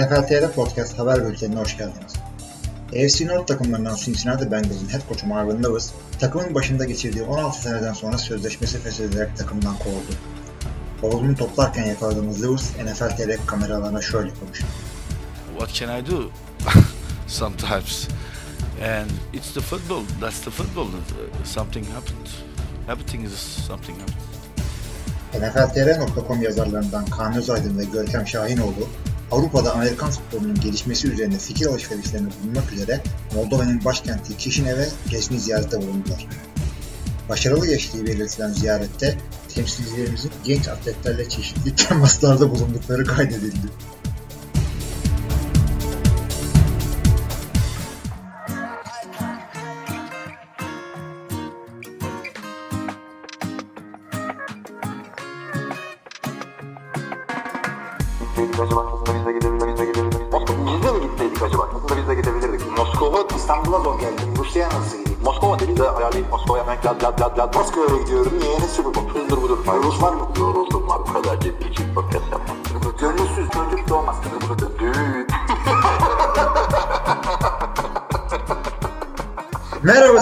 NFL TR Podcast haber bültenine hoş geldiniz. AFC North takımlarından Cincinnati Bengals'ın head coach'u Marvin Lewis, takımın başında geçirdiği 16 seneden sonra sözleşmesi feshedilerek takımdan kovuldu. Bavulunu toplarken yakaladığımız Lewis, NFL TR kameralarına şöyle konuştu. What can I do? Sometimes. And it's the football. That's the football. Uh, Something happened. Everything is something happened. NFLTR.com yazarlarından Kaan Özaydın ve Görkem Şahinoğlu, Avrupa'da Amerikan futbolunun gelişmesi üzerine fikir alışverişlerinde bulunmak üzere Moldova'nın başkenti Kişinev'e resmi ziyarette bulundular. Başarılı geçtiği belirtilen ziyarette temsilcilerimizin genç atletlerle çeşitli temaslarda bulundukları kaydedildi.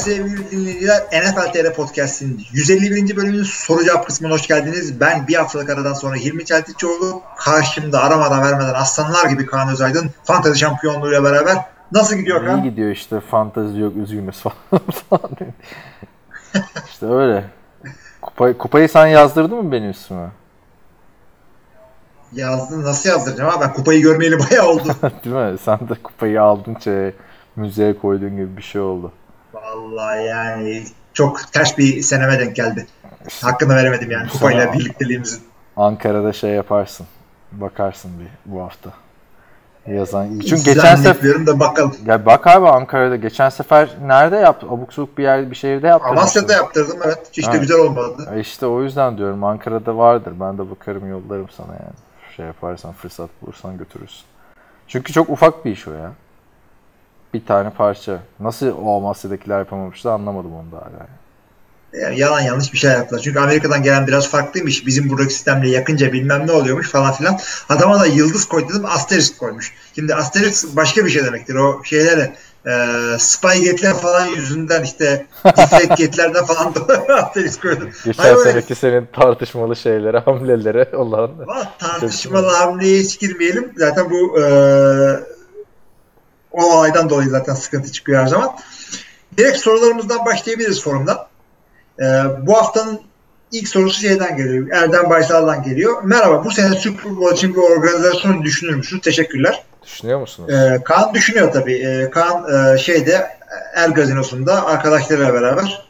Sevgili dinleyiciler. NFL TR Podcast'in 151. bölümünün soru cevap kısmına hoş geldiniz. Ben bir haftalık aradan sonra Hilmi Çeltikçioğlu. Karşımda aramadan vermeden aslanlar gibi Kaan Özaydın. Fantezi şampiyonluğuyla beraber. Nasıl gidiyor Kaan? İyi gidiyor işte fantezi yok üzgünüz falan. işte öyle. Kupayı, kupayı sen yazdırdın mı benim üstüme? Yazdın nasıl yazdıracağım abi? Ben kupayı görmeyeli bayağı oldu. Değil mi? Sen de kupayı aldın şey, müzeye koyduğun gibi bir şey oldu. Vallahi yani çok ters bir seneme denk geldi. Hakkını veremedim yani kupayla birlikteliğimizin. Ankara'da şey yaparsın. Bakarsın bir bu hafta. Yazan. Çünkü geçen sefer da bakalım. ya bak abi Ankara'da geçen sefer nerede yaptı? Abuk subuk bir yer bir şehirde yaptı. Amasya'da yaptırdım evet. Hiç de Ha. güzel olmadı. İşte o yüzden diyorum Ankara'da vardır. Ben de bakarım yollarım sana yani. Şey yaparsan fırsat bulursan götürürsün. Çünkü çok ufak bir iş o ya. Bir tane parça. Nasıl o Amasya'dakiler yapamamıştı anlamadım onu da hala. Yani yalan yanlış bir şey yaptılar. Çünkü Amerika'dan gelen biraz farklıymış. Bizim buradaki sistemle yakınca bilmem ne oluyormuş falan filan. Adama da yıldız koy dedim asterisk koymuş. Şimdi asterisk başka bir şey demektir. O şeyleri e, Spygate'ler falan yüzünden işte Deflategate'lerden falan dolayı asterisk koydum. Geçen Hayır, seneki senin tartışmalı şeylere, hamlelere olan. Valla tartışmalı hamleye hiç girmeyelim. Zaten bu e, o olaydan dolayı zaten sıkıntı çıkıyor her zaman. Direkt sorularımızdan başlayabiliriz forumdan. E, bu haftanın ilk sorusu şeyden geliyor. Erdem Baysal'dan geliyor. Merhaba bu sene Super Bowl için bir organizasyon düşünür müsünüz? Teşekkürler. Düşünüyor musunuz? E, Kaan düşünüyor tabii. E, Kaan e, şeyde Er Gazinosu'nda arkadaşlarıyla beraber.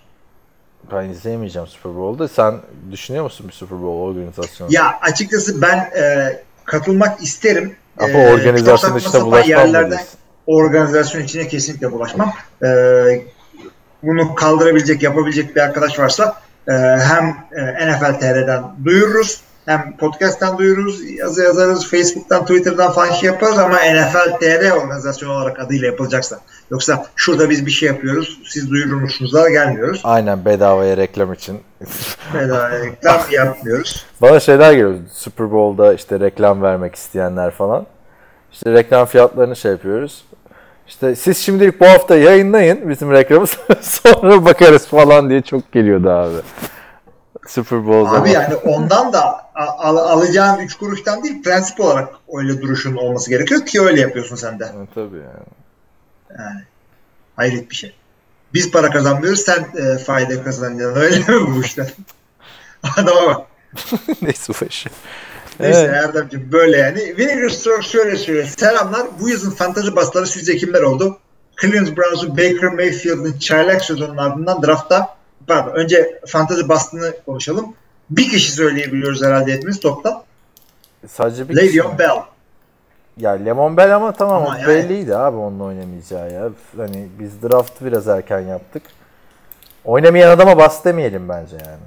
Ben izleyemeyeceğim Super Bowl'da. Sen düşünüyor musun bir Super Bowl organizasyonu? Ya açıkçası ben e, katılmak isterim. Ama E, organizasyon sapan bulaşmam yerlerden- dediniz. Organizasyon içine kesinlikle bulaşmam. Ee, bunu kaldırabilecek, yapabilecek bir arkadaş varsa e, hem e, NFL TR'den duyururuz hem podcast'tan duyururuz, yazı yazarız, Facebook'tan, Twitter'dan falan şey yaparız ama NFL TR organizasyon olarak adıyla yapılacaksa. Yoksa şurada biz bir şey yapıyoruz, siz da gelmiyoruz. Aynen bedavaya reklam için. Bedava reklam yapmıyoruz. Bana şeyler geliyor. Super Bowl'da işte reklam vermek isteyenler falan. İşte reklam fiyatlarını şey yapıyoruz. İşte siz şimdilik bu hafta yayınlayın bizim reklamımız sonra bakarız falan diye çok geliyordu abi. Super Bowl Abi yani ondan da al- alacağın 3 kuruştan değil prensip olarak öyle duruşun olması gerekiyor ki öyle yapıyorsun sen de. Ha, Tabii yani. Yani hayret bir şey. Biz para kazanmıyoruz sen e, fayda kazanacaksın öyle mi bu işler? Adama bak. Neyse bu. Neyse Evet. Erdemciğim böyle yani. Vinegar Strokes şöyle söylüyor. Selamlar. Bu yazın fantazi basları sizce kimler oldu? Cleveland Browns'u Baker Mayfield'ın çaylak sezonunun ardından draftta pardon önce fantazi bastığını konuşalım. Bir kişi söyleyebiliyoruz herhalde hepimiz toplam. Sadece bir kişi Le'Veon mi? Bell. Ya Lemon Bell ama tamam Ama o yani- belliydi abi onun oynamayacağı ya. Hani biz draftı biraz erken yaptık. Oynamayan adama bas demeyelim bence yani.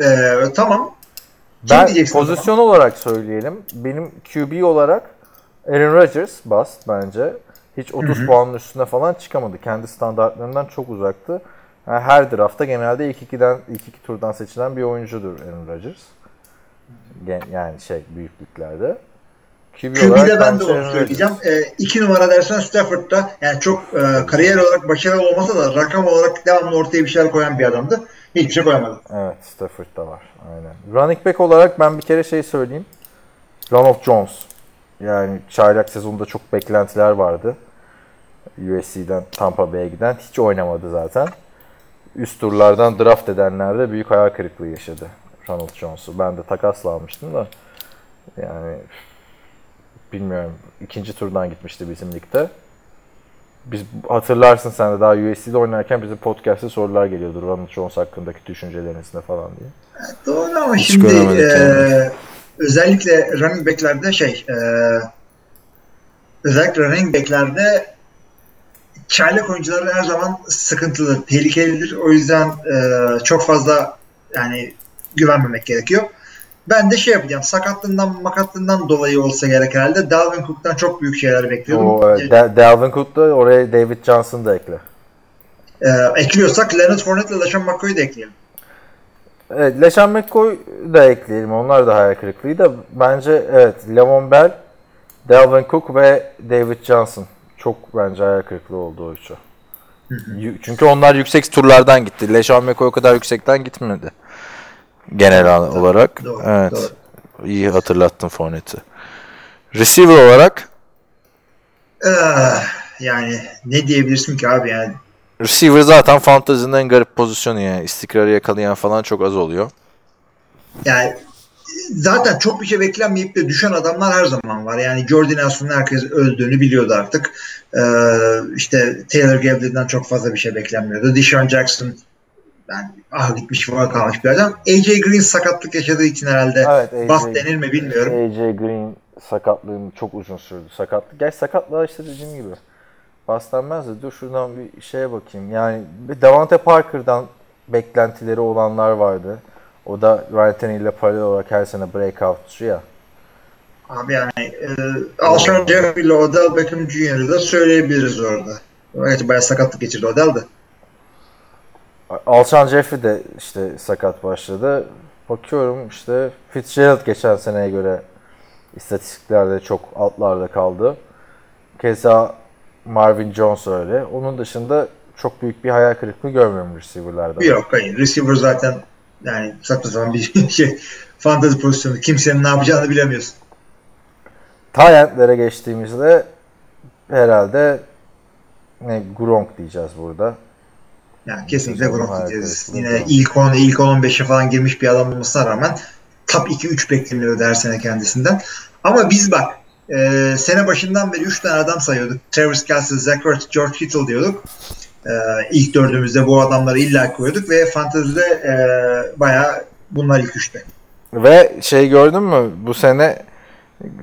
Ee, tamam. Kim Ben diyeceksin pozisyon olarak söyleyelim. Benim QB olarak Aaron Rodgers bast bence. Hiç 30 puanın üstüne falan çıkamadı. Kendi standartlarından çok uzaktı. Yani her draftta genelde ilk ikiden ilk iki turdan seçilen bir oyuncudur Aaron Rodgers. Gen- Yani şey büyüklüklerde. QB QB'de ben de onu söyleyeceğim. E, iki numara dersen Stafford'da yani çok e, kariyer olarak başarılı olmasa da rakam olarak devamlı ortaya bir şeyler koyan bir adamdı. Hiçbir şey koyamadı. Evet Stafford da var. Aynen. Running back olarak ben bir kere şey söyleyeyim. Ronald Jones. Yani çaylak sezonunda çok beklentiler vardı. USC'den Tampa Bay'e giden. Hiç oynamadı zaten. Üst turlardan draft edenler de büyük hayal kırıklığı yaşadı. Ronald Jones'u. Ben de takasla almıştım da. Yani bilmiyorum. ikinci turdan gitmişti bizim ligde. Biz hatırlarsın sen de daha USC'de oynarken bizim podcast'te sorular geliyordu Ronald Jones hakkındaki düşünceleriniz ne falan diye. Doğru ama Hiç şimdi e, yani. özellikle running back'lerde şey e, özellikle running back'lerde çaylak oyuncuları her zaman sıkıntılı, tehlikelidir. O yüzden e, çok fazla yani güvenmemek gerekiyor. Ben de şey yapacağım. Sakatlığından makatlığından dolayı olsa gerek herhalde. Dalvin Cook'tan çok büyük şeyler bekliyordum. O, e, Da- Dalvin Cook da oraya David Johnson da ekle. E, ekliyorsak Leonard Fournette ile LaShawn McCoy'u da ekleyelim. Evet, LeSean McCoy da ekleyelim. Onlar da hayal kırıklığıydı. Bence evet Lemon Bell, Dalvin Cook ve David Johnson çok bence hayal kırıklığı oldu o üçü. Çünkü onlar yüksek turlardan gitti. LeSean McCoy o kadar yüksekten gitmedi. Genel olarak. Doğru, evet. doğru. İyi hatırlattın Fournette'i. Receiver olarak Eh, yani ne diyebilirsin ki abi yani. Receiver zaten fantezinin en garip pozisyonu yani. İstikrarı yakalayan falan çok az oluyor. Yani zaten çok bir şey beklenmeyip de düşen adamlar her zaman var. Yani Jordan Nelson'un herkes öldüğünü biliyordu artık. Ee, işte Taylor Gabriel'den çok fazla bir şey beklenmiyordu. Deshaun Jackson yani ah gitmiş var kalmış bir adam. AJ Green sakatlık yaşadığı için herhalde Evet, AJ bas denir mi bilmiyorum. AJ Green sakatlığın çok uzun sürdü. Sakatlık. Gerçi sakatlığa işte dediğim gibi. Baslanmaz da dur şuradan bir şeye bakayım. Yani bir Davante Parker'dan beklentileri olanlar vardı. O da Ryan Tannehill ile paralel olarak her sene breakoutçu ya. Abi yani e, Alshon Jeffrey ile Odell Beckham Jr.'ı da söyleyebiliriz orada. Gerçi bayağı sakatlık geçirdi Odell de. Alshon Jeffrey de işte sakat başladı. Bakıyorum işte Fitzgerald geçen seneye göre istatistiklerde çok altlarda kaldı. Keza Marvin Jones öyle. Onun dışında çok büyük bir hayal kırıklığı görmüyorum receiver'larda. Yok hayır. Receiver zaten yani saçma sapan bir şey. Fantasy pozisyonu. Kimsenin ne yapacağını bilemiyorsun. Talentlere geçtiğimizde herhalde ne Gronk diyeceğiz burada. Yani kesinlikle Gronk kırıklığı Yine ilk 10, ilk 15'e falan girmiş bir adam olmasına rağmen top 2-3 bekleniyordu her sene kendisinden. Ama biz bak e, sene başından beri 3 tane adam sayıyorduk. Travis Kelce, Zach Ertz, George Kittle diyorduk. E, ilk dördümüzde bu adamları illa koyuyorduk ve fantezide e, bayağı bunlar ilk üçte. Ve şey gördün mü bu sene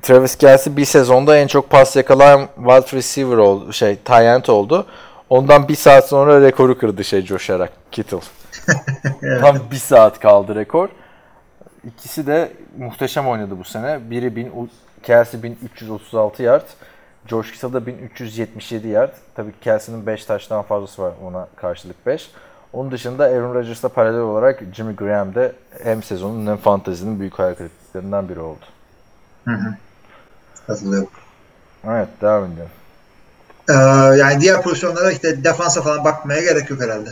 Travis Kelce bir sezonda en çok pas yakalayan wide receiver oldu. Şey tight end oldu. Ondan bir saat sonra rekoru kırdı şey coşarak Kittle. Tam bir saat kaldı rekor. İkisi de muhteşem oynadı bu sene. Biri 1000, Kelsey 1336 yard. George Kittle da 1377 yard. Tabii Kelsey'nin 5 taştan fazlası var ona karşılık 5. Onun dışında Aaron Rodgers'la paralel olarak Jimmy Graham de hem sezonun hem fantezinin büyük hayal kırıklıklarından biri oldu. Hı hı. Katılıyorum. Evet devam edelim. Ee, yani diğer pozisyonlara işte defansa falan bakmaya gerek yok herhalde.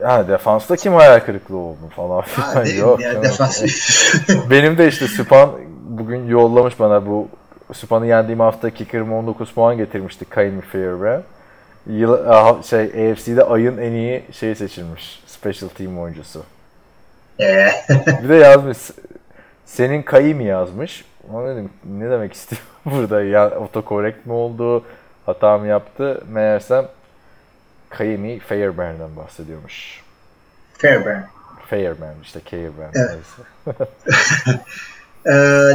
Yani defansta kim hayal kırıklığı oldu falan filan. Yok? Yani defans. Benim de işte Süpan bugün yollamış bana bu Süpan'ı yendiğim hafta kicker'ıma 19 puan getirmişti Kyle Fairbairn. Yıl, aha, şey AFC'de ayın en iyi şey seçilmiş. Special team oyuncusu. Ee, Bir de yazmış. Senin Kayı mı yazmış? Ona dedim ne demek istiyor burada ya otokorekt mi oldu? Hata mı yaptı? Meğersem Kayemi Fairbairn'den bahsediyormuş. Fairbairn. Fairbairn işte Fairbairn. Evet. Ee,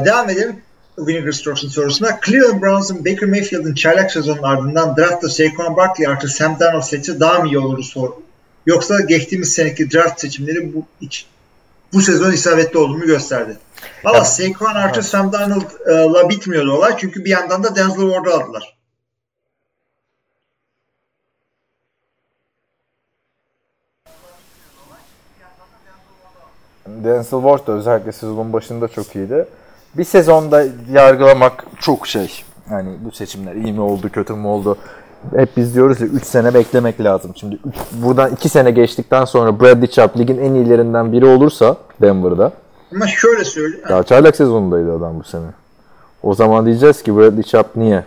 devam edelim. Vinegar Strokes'un sorusuna. Cleveland Browns'un Baker Mayfield'ın çaylak sezonun ardından draftta Saquon Barkley artı Sam Darnold seçse daha mı iyi olur sor. Yoksa geçtiğimiz seneki draft seçimleri bu iç, bu sezon isabetli olduğunu gösterdi. Valla Saquon artı Sam Darnold'la bitmiyordu olay. Çünkü bir yandan da Denzel Ward'u aldılar. Denzel Ward da özellikle sezonun başında çok iyiydi. bir sezonda yargılamak çok şey. Yani bu seçimler iyi mi oldu, kötü mü oldu? Hep biz diyoruz ya 3 sene beklemek lazım. Şimdi üç, buradan 2 sene geçtikten sonra Bradley Chubb ligin en iyilerinden biri olursa Denver'da. Ama şöyle söyleyeyim. Ya çaylak sezonundaydı adam bu sene. O zaman diyeceğiz ki Bradley Chubb niye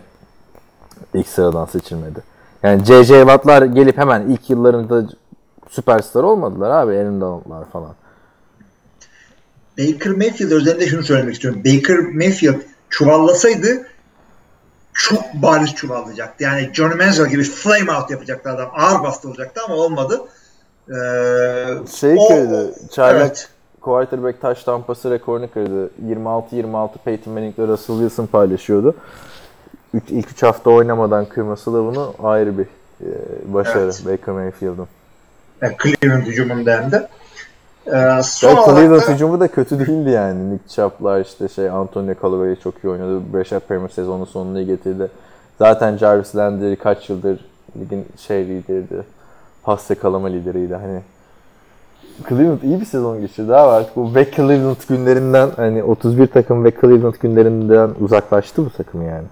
ilk sıradan seçilmedi? Yani J.J. Watt'lar gelip hemen ilk yıllarında süperstar olmadılar abi. Aaron Donald'lar falan. Baker Mayfield özelinde şunu söylemek istiyorum. Baker Mayfield çuvallasaydı çok bariz çuvallayacaktı. Yani Johnny Manziel gibi flame out yapacaktı adam. Ağır bastı olacaktı ama olmadı. Ee, Şey o- kırdı. Çaylak evet. quarterback taş tampası rekorunu kırdı. 26-26 Peyton Manning ile Russell Wilson paylaşıyordu. Üç, ilk 3 hafta oynamadan kırması da bunu ayrı bir e, başarı Evet. Baker Mayfield'ın. Yani Cleveland hücumunda hem de. Ee, son Ve Cleveland da, hücumu da kötü değildi yani. Nick Chubb'lar işte şey Antonio Callaway çok iyi oynadı. Brashad Perriman sezonun sonuna getirdi. Zaten Jarvis Landry kaç yıldır ligin şey lideriydi. Pas yakalama lideriydi. Hani Cleveland iyi bir sezon geçirdi abi artık bu ve Cleveland günlerinden hani 31 takım ve Cleveland günlerinden uzaklaştı bu takım yani.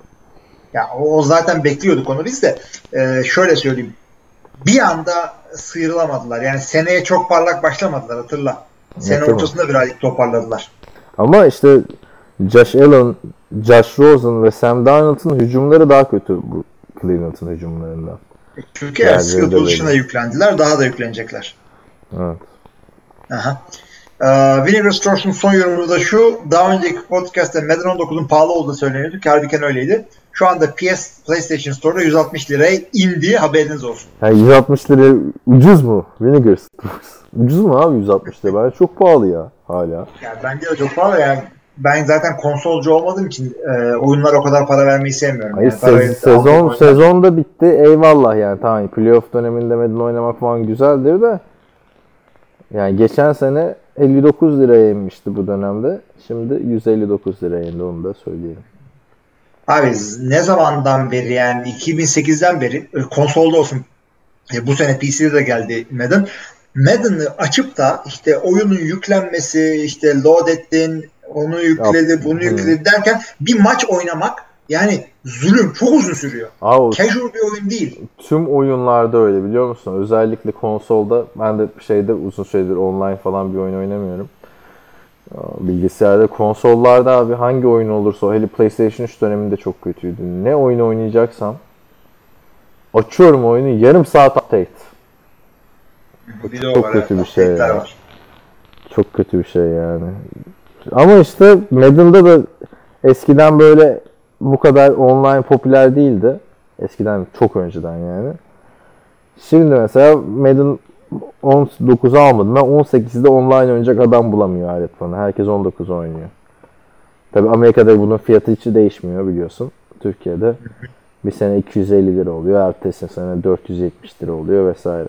ya o o zaten bekliyorduk onu biz de. Ee, şöyle söyleyeyim. Bir anda sıyrılamadılar. Yani seneye çok parlak başlamadılar hatırla. Sene Hatırla. ortasında birazcık toparladılar. Ama işte Josh Allen, Josh Rosen ve Sam Darnold'un hücumları daha kötü bu Cleveland'ın hücumlarından. Çünkü Yani evet, skill position'a yüklendiler. Daha da yüklenecekler. Evet. Aha. Ee, Stores'un son yorumu da şu. Daha önceki podcast'te Madden 19'un pahalı olduğu söyleniyordu. ki Harbiden öyleydi. Şu anda PS PlayStation Store'da 160 liraya indi. Haberiniz olsun. Yani 160 lira ucuz mu? Vinegar Stores. Ucuz mu abi 160 lira? Bence çok pahalı ya hala. Yani bence de çok pahalı. Yani ben zaten konsolcu olmadığım için e, oyunlara o kadar para vermeyi sevmiyorum. Hayır, Yani parayı- se- sezon sezon da bitti. Eyvallah yani tamam playoff döneminde Madden oynamak falan güzeldir de yani geçen sene 59 liraya inmişti bu dönemde. Şimdi 159 liraya indi onu da söyleyelim. Abi ne zamandan beri yani 2008'den beri e, konsolda olsun e, bu sene PC'de de geldi Madden. Madden'ı açıp da işte oyunun yüklenmesi işte load ettin onu yükledi Yap- bunu Hı. yükledi derken bir maç oynamak yani zulüm çok uzun sürüyor. Abi Casual bir oyun değil. tüm oyunlarda öyle biliyor musun? Özellikle konsolda ben de şeyde uzun süredir online falan bir oyun oynamıyorum. Bilgisayarda, konsollarda abi hangi oyun olursa o hele PlayStation 3 döneminde çok kötüydü. Ne oyun oynayacaksam açıyorum oyunu yarım saat update. Çok var, kötü bir şey ya. Çok kötü bir şey yani. Ama işte Madden'da da eskiden böyle bu kadar online popüler değildi. Eskiden çok önceden yani. Şimdi mesela Madden 19'u almadım. Ben 18'de online oynayacak adam bulamıyor alet bana. Herkes 19 oynuyor. Tabi Amerika'da bunun fiyatı hiç değişmiyor biliyorsun. Türkiye'de bir sene 250 lira oluyor. Ertesi sene 470 lira oluyor vesaire.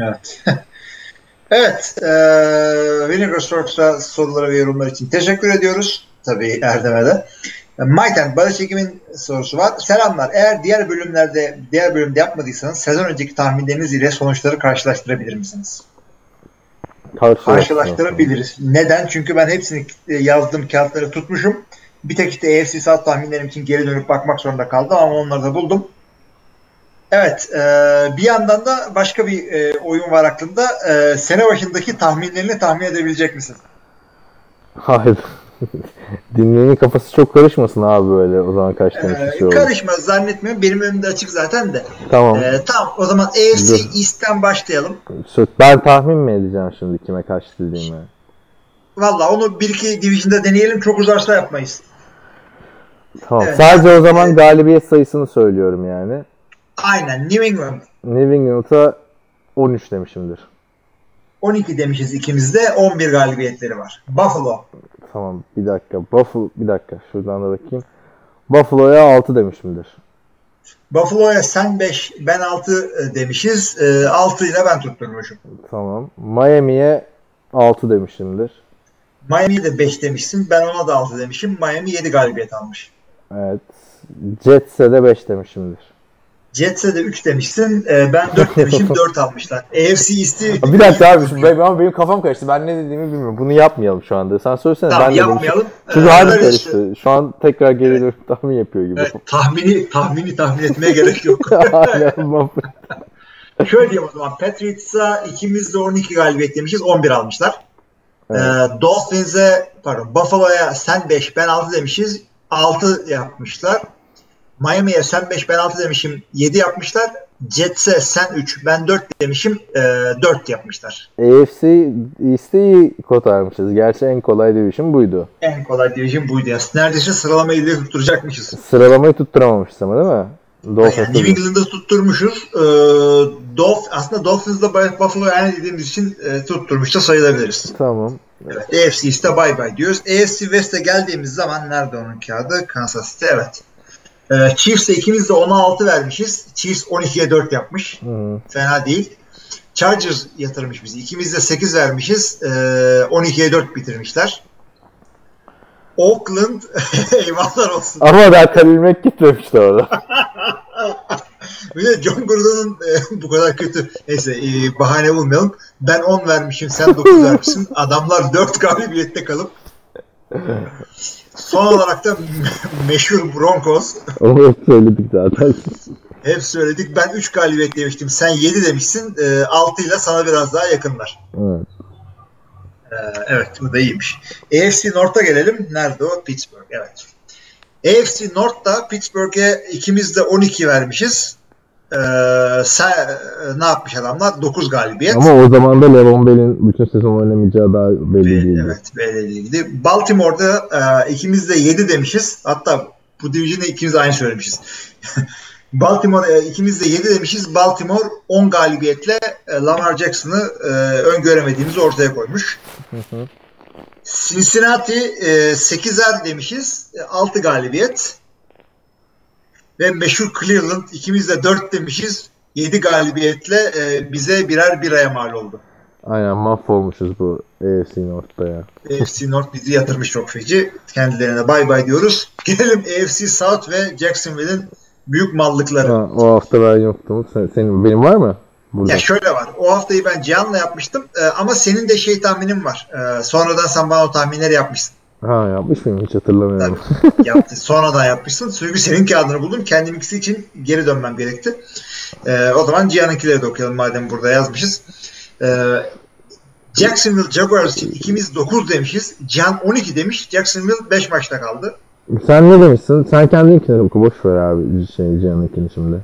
Evet. evet. E, Vinegar Source'a soruları ve yorumlar için teşekkür ediyoruz. Tabii Erdem'e de. Mayten Barış Ekim'in sorusu var. Selamlar. Eğer diğer bölümlerde diğer bölümde yapmadıysanız sezon önceki tahminleriniz ile sonuçları karşılaştırabilir misiniz? Karşılaştırabiliriz. Neden? Çünkü ben hepsini e, yazdığım kağıtları tutmuşum. Bir tek işte EFC South tahminlerim için geri dönüp bakmak zorunda kaldım ama onları da buldum. Evet. e, bir yandan da başka bir e, oyun var aklımda. E, sene başındaki tahminlerini tahmin edebilecek misin? Hayır. Dinleyenin kafası çok karışmasın abi böyle o zaman kaç tane E, kişi olur. karışmaz zannetmiyorum. Benim önümde açık zaten de. Tamam. E, tamam o zaman AFC Dur. East'ten başlayalım. Ben tahmin mi edeceğim şimdi kime kaç dediğimi? Valla onu bir iki division'da deneyelim. Çok uzarsa yapmayız. Tamam. Evet. Sadece o zaman galibiyet sayısını söylüyorum yani. Aynen. New England. New England'a 13 demişimdir. 12 demişiz ikimiz de 11 galibiyetleri var. Buffalo. Tamam bir dakika. Buffalo bir dakika şuradan da bakayım. Buffalo'ya 6 demişimdir. Buffalo'ya sen 5 ben 6 demişiz. 6 ile ben tutturmuşum. Tamam. Miami'ye 6 demişimdir. Miami'ye de 5 demişsin. Ben ona da 6 demişim. Miami 7 galibiyet almış. Evet. Jets'e de 5 demişimdir. Jets'e de 3 demişsin. E, ben 4 demişim 4 almışlar. AFC East'i Bir dakika abi şimdi benim, ama benim kafam karıştı. Ben ne dediğimi bilmiyorum. Bunu yapmayalım şu anda. Sen söylesene Tamam ben yapmayalım. Çünkü Ee, harbi karıştı. Şu an tekrar geri dönüp tahmin yapıyor gibi. Evet, tahmini tahmini tahmin etmeye gerek yok. Aynen. Şöyle diyeyim o zaman. Patriots'a ikimiz de 12 galibiyet demişiz. 11 almışlar. Evet. Ee, Dolphins'e pardon Buffalo'ya sen 5 ben 6 demişiz. 6 yapmışlar. Miami'ye sen 5 ben 6 demişim. 7 yapmışlar. Jets'e sen 3 ben 4 demişim. E, 4 yapmışlar. AFC East'i iyi kotarmışız. Gerçi en kolay division buydu. En kolay division buydu ya. Neredeyse sıralamayı bile tutturacakmışız. Sıralamayı tutturamamışız ama değil mi? Dolphins Yani New England'da tutturmuşuz. Ee, Dolph aslında Dolphins'la Buffalo'yu aynı dediğimiz için e, tutturmuş da sayılabiliriz. Tamam. Evet, AFC East'e bay bay diyoruz. AFC West'e geldiğimiz zaman nerede onun kağıdı? Kansas City evet. Ee, Chiefs'e ikimiz de 10'a 6 vermişiz. Chiefs 12'ye 4 yapmış. Hı. Fena değil. Chargers yatırmış bizi. İkimiz de 8 vermişiz. Ee, 12'ye 4 bitirmişler. Oakland eyvallah olsun. Ama daha Khalil Mack gitmemişti orada. Bir de John Gruden'ın e, bu kadar kötü. Neyse e, bahane bulmayalım. Ben 10 vermişim sen 9 vermişsin. Adamlar 4 galibiyette kalıp son olarak da meşhur Broncos. Onu hep söyledik zaten. Hep söyledik. Ben 3 galibiyet demiştim. Sen 7 demişsin. E, 6 ile sana biraz daha yakınlar. Evet. E, evet bu da iyiymiş. AFC North'a gelelim. Nerede o? Pittsburgh. Evet. AFC North'ta Pittsburgh'e ikimiz de 12 vermişiz. Ee, sen, e, ne yapmış adamlar? 9 galibiyet. Ama o zaman da Levon Bell'in bütün sezon oynamayacağı daha belli değildi. Evet belli değildi. Baltimore'da e, ikimiz de 7 demişiz. Hatta bu division'da ikimiz aynı söylemişiz. Baltimore e, ikimiz de 7 demişiz. Baltimore 10 galibiyetle e, Lamar Jackson'ı e, öngöremediğimizi ortaya koymuş. hı. Cincinnati e, 8'er demişiz. E, 6 galibiyet. Ve meşhur Cleveland ikimiz de 4 demişiz. 7 galibiyetle e, bize birer biraya mal oldu. Aynen mahvolmuşuz bu AFC North'ta ya. AFC North bizi yatırmış çok feci. Kendilerine bay bay diyoruz. Gelelim AFC South ve Jacksonville'in büyük mallıkları. Ha, o hafta ben yoktum. Sen, senin, benim var mı? Burada. Ya şöyle var. O haftayı ben Cihan'la yapmıştım. Ee, ama senin de şey tahminin var. Ee, sonradan sen bana o tahminleri yapmışsın. Ha yapmış mıyım? Hiç hatırlamıyorum. Yaptı. sonradan yapmışsın. Çünkü senin kağıdını buldum. Kendiminkisi için geri dönmem gerekti. Ee, o zaman Cihan'ınkileri de okuyalım madem burada yazmışız. Ee, Jacksonville Jaguars için ikimiz 9 demişiz. Cihan 12 demiş. Jacksonville 5 maçta kaldı. Sen ne demişsin? Sen kendininkini oku. Boş ver abi şey, Cihan'ınkini şimdi.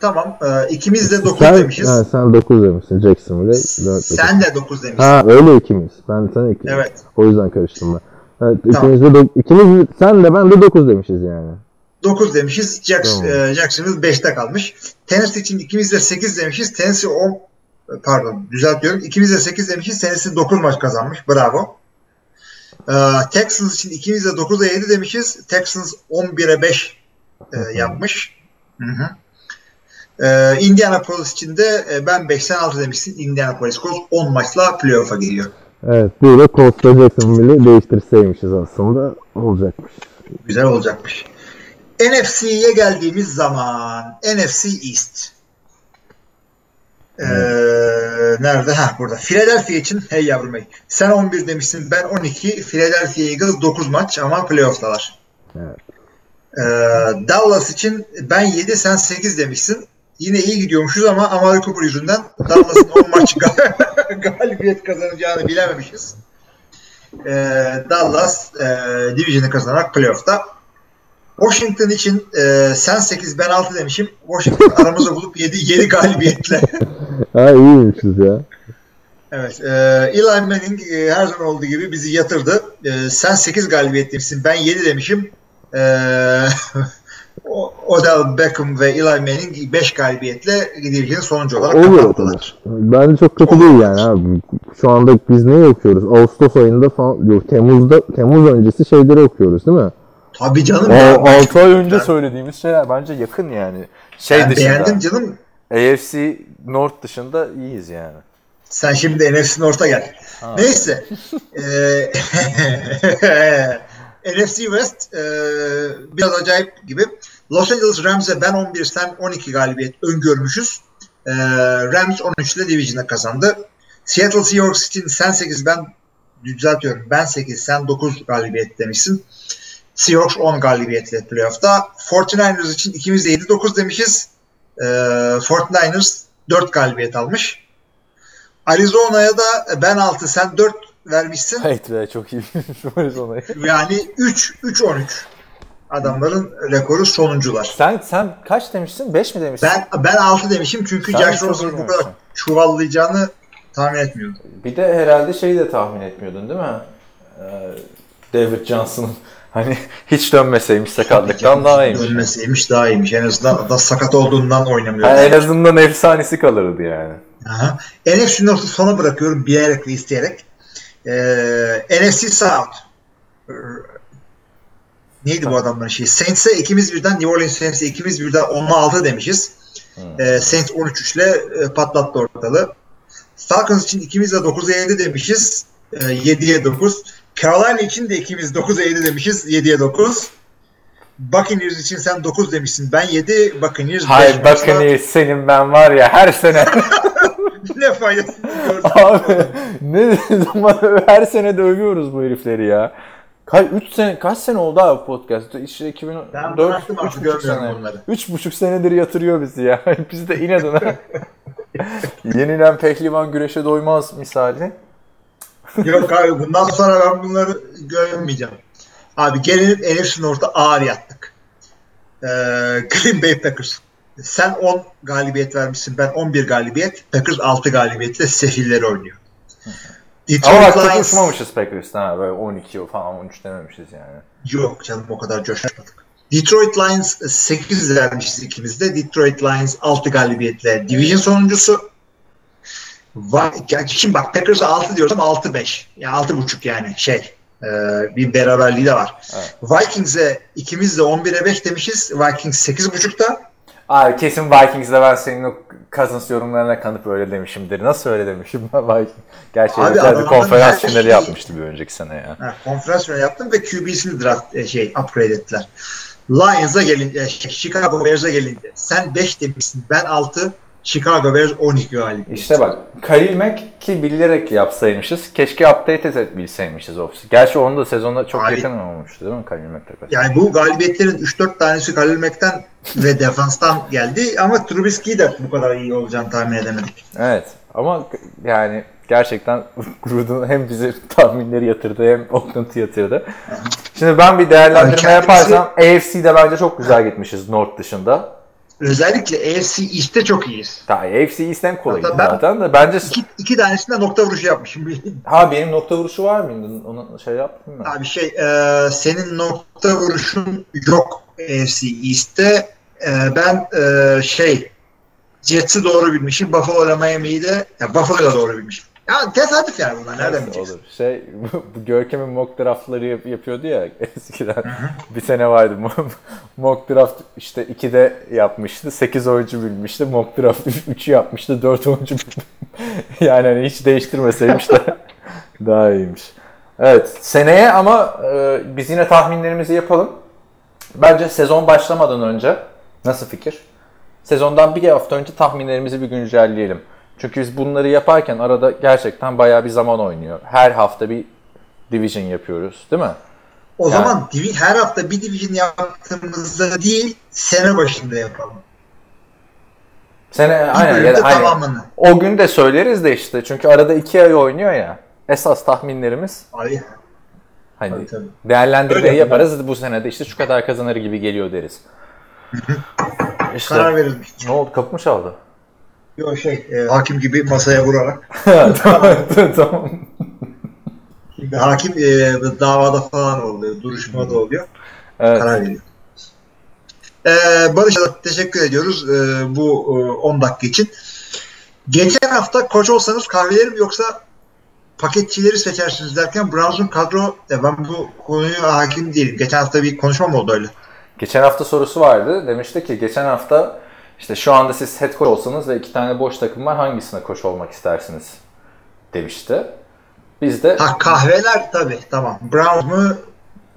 Tamam. E, ikimiz de 9 sen, demişiz. Ha, sen 9 demişsin Jacksonville'e. 4 Sen de 9 demişsin. Ha öyle ikimiz. Ben sana iki. Evet. O yüzden karıştım ben. Evet, Tamam. ikimiz de, ikimiz, sen de ben de 9 demişiz yani. 9 demişiz. Jacks, Tamam. e, Jacksonville 5'te kalmış. Tennessee için ikimiz de 8 demişiz. Tennessee 10 pardon düzeltiyorum. İkimiz de 8 demişiz. Tennessee 9 maç kazanmış. Bravo. E, Texans için ikimiz de 9'a 7 demişiz. Texans 11'e 5 e, yapmış. Hı hı. E, Indianapolis için de e, ben 5'ten 6 demişsin. Indianapolis Colts 10 maçla playoff'a gidiyor. Evet. Burada Colts'la Jacksonville'i değiştirseymişiz aslında. Olacakmış. Güzel olacakmış. NFC'ye geldiğimiz zaman NFC East. Ee, nerede? Ha burada. Philadelphia için hey yavrum hey. Sen 11 demişsin ben 12. Philadelphia Eagles 9 maç ama playoff'talar. Evet. Ee, Dallas için ben 7 sen 8 demişsin. Yine iyi gidiyormuşuz ama Amari Cooper yüzünden Dallas'ın 10 maç gal- galibiyet kazanacağını bilememişiz. Ee, Dallas e, Division'ı kazanarak playoff'ta. Washington için e, sen 8 ben 6 demişim. Washington aramızda bulup 7, 7 galibiyetle. Ha iyiymişiz ya. evet. E, Eli Manning e, her zaman olduğu gibi bizi yatırdı. E, sen 8 galibiyet demişsin. Ben 7 demişim. E, Odell Beckham ve Eli Manning 5 galibiyetle Division'ın sonuncu olarak Olur o kapattılar. kadar. Bence çok kötü değil yani abi. Şu anda biz neyi okuyoruz? Ağustos ayında falan yok. Temmuz'da Temmuz öncesi şeyleri okuyoruz değil mi? Tabii canım. O ya. 6 ay önce söylediğimiz şeyler bence yakın yani. Şey ben dışında. beğendim canım. AFC North dışında iyiyiz yani. Sen şimdi NFC North'a gel. Ha. Neyse. Eee, NFC West eee, biraz acayip gibi. Los Angeles Rams'e ben 11 sen 12 galibiyet öngörmüşüz. Ee, Rams 13 ile Division'da kazandı. Seattle Seahawks için sen 8 ben düzeltiyorum. Ben 8 sen 9 galibiyet demişsin. Seahawks 10 galibiyetle playoff'ta. 49ers için ikimiz de 7-9 demişiz. Ee, 49ers 4 galibiyet almış. Arizona'ya da ben 6 sen 4 vermişsin. Evet be çok iyi Arizona'yı. Yani 3 3 13. Adamların rekoru sonuncular. Sen sen kaç demiştin? 5 mi demiştin? Ben ben 6 demişim çünkü Sen Josh Rosen'ın bu kadar çuvallayacağını tahmin etmiyordum. Bir de herhalde şeyi de tahmin etmiyordun değil mi? Ee, David Johnson'ın hani hiç dönmeseymiş sakatlıktan daha iyiymiş. Dönmeseymiş daha iyiymiş. En azından da sakat olduğundan oynamıyor. Ha, en azından efsanesi kalırdı yani. Aha. NFC North'u sona bırakıyorum bilerek ve isteyerek. Ee, NFC South. Neydi bu adamların şeyi? Saints'e ikimiz birden New Orleans Saints'e ikimiz birden 10'a 6 demişiz. Ee, Saints 13 ile e, patlattı ortalığı. Falcons için ikimiz de 9'a 7 demişiz. Ee, 7'ye 9. Carolina için de ikimiz 9'a 7 demişiz. 7'ye 9. Buccaneers için sen 9 demişsin. Ben 7, Buccaneers 5. Hay Buccaneers senin ben var ya her sene ne faydasını gördüm. abi ne zaman her sene de övüyoruz bu herifleri ya. Kaç 3 sene kaç sene oldu abi podcast? İşte 2004 Ben bıraktım 3,5 görmüyorum. 3,5 senedir yatırıyor bizi ya. Biz de inadına yenilen pehlivan güreşe doymaz misali. Yok abi bundan sonra ben bunları görmeyeceğim. Abi gelelim NFC North'a ağır yattık. Ee, Green Bay Packers. Sen 10 galibiyet vermişsin. Ben 11 galibiyet. Packers 6 galibiyetle sefilleri oynuyor. Ama bak Detroit çok Lions uçmamışız Packers'tan ha. Böyle 12 falan 13 dememişiz yani. yok canım o kadar coşmadık. Detroit Lions 8 vermişiz ikimiz de. Detroit Lions 6 galibiyetle division sonuncusu. Vay, ya şimdi bak Packers 6 diyoruz ama 6-5. Yani 6.5 yani şey. e, bir beraberliği de var. Evet. Vikings'e ikimiz de 11'e 5 demişiz. Vikings 8.5'ta. Abi kesin Vikings'de ben senin o Cousins yorumlarına kanıp öyle demişimdir. Nasıl öyle demişim ben Viking? Gerçi Abi bir konferans finali yapmıştı bir önceki sene ya. Ha, konferans finali yaptım ve QB'sini draft e, şey upgrade ettiler. Lions'a gelince, Chicago Bears'a gelince sen 5 demişsin. Ben 6. Chicago Bears 12 galip. İşte bak Khalil Mack ki bilerek yapsaymışız. Keşke update edebilseymişiz ofisi. Gerçi onu da sezonda çok Abi- yakın olmuştu değil mi Khalil Mack takası? Yani bu galibiyetlerin 3-4 tanesi Khalil Mack'ten ve defanstan geldi ama Trubisky'yi de bu kadar iyi olacağını tahmin edemedik. Evet ama yani gerçekten Gruden hem bizi tahminleri yatırdı hem Oakland'ı yatırdı. Şimdi ben bir değerlendirme Yani kendimizi- yaparsam AFC'de bence çok güzel gitmişiz North dışında. Özellikle AFC East'te çok iyiyiz. Ta AFC East'ten kolaydı Hatta ben- zaten de bence İki, iki tanesinde nokta vuruşu yapmışım. ha benim nokta vuruşu var mıydı? Onu şey yaptın mı? Abi şey e, senin nokta vuruşun yok AFC East'te. E, ben e, şey Jets'i doğru bilmişim. Buffalo ile Miami'yi de ya Buffalo'yu da doğru bilmişim. Ya tesadüf yani bunlar. Nereden Neyse, bileceksin? olur. Şey bu Görkem'in mock draftları yap- yapıyordu ya eskiden. bir sene vardı mo- mock draft işte 2'de yapmıştı. 8 oyuncu bilmişti. Mock draft 3'ü yapmıştı. 4 oyuncu yani hani hiç değiştirmeseymiş de daha iyiymiş. Evet seneye ama e, biz yine tahminlerimizi yapalım. Bence sezon başlamadan önce nasıl fikir? Sezondan bir hafta önce tahminlerimizi bir güncelleyelim. Çünkü biz bunları yaparken arada gerçekten bayağı bir zaman oynuyor. Her hafta bir division yapıyoruz değil mi? O Yani- zaman her hafta bir division yaptığımızda değil sene başında yapalım. Sene Bir aynen yani hani tamamını. o gün de söyleriz de işte çünkü arada iki ay oynuyor ya. Esas tahminlerimiz Abi, hani Tabii, tabii. değerlendirmeyi Öyle. yaparız bu senede işte şu kadar kazanır gibi geliyor deriz. işte karar verilmiş. ne oldu kapı mı çaldı? Yok şey e, hakim gibi masaya vurarak. tamam tamam. Şimdi hakim e, davada falan oluyor. Duruşmada oluyor. Evet. karar veriyor. Ee, Barış'a da teşekkür ediyoruz e, bu e, 10 dakika için. Geçen hafta koç olsanız kahveleri mi yoksa paketçileri seçersiniz derken Browns'un kadro e, ben bu konuya hakim değilim. Geçen hafta bir konuşmam oldu öyle. Geçen hafta sorusu vardı. Demişti ki geçen hafta işte şu anda siz head coach olsanız ve iki tane boş takım var hangisine koç olmak istersiniz demişti. Biz de Ha kahveler tabii tamam. Browns mu?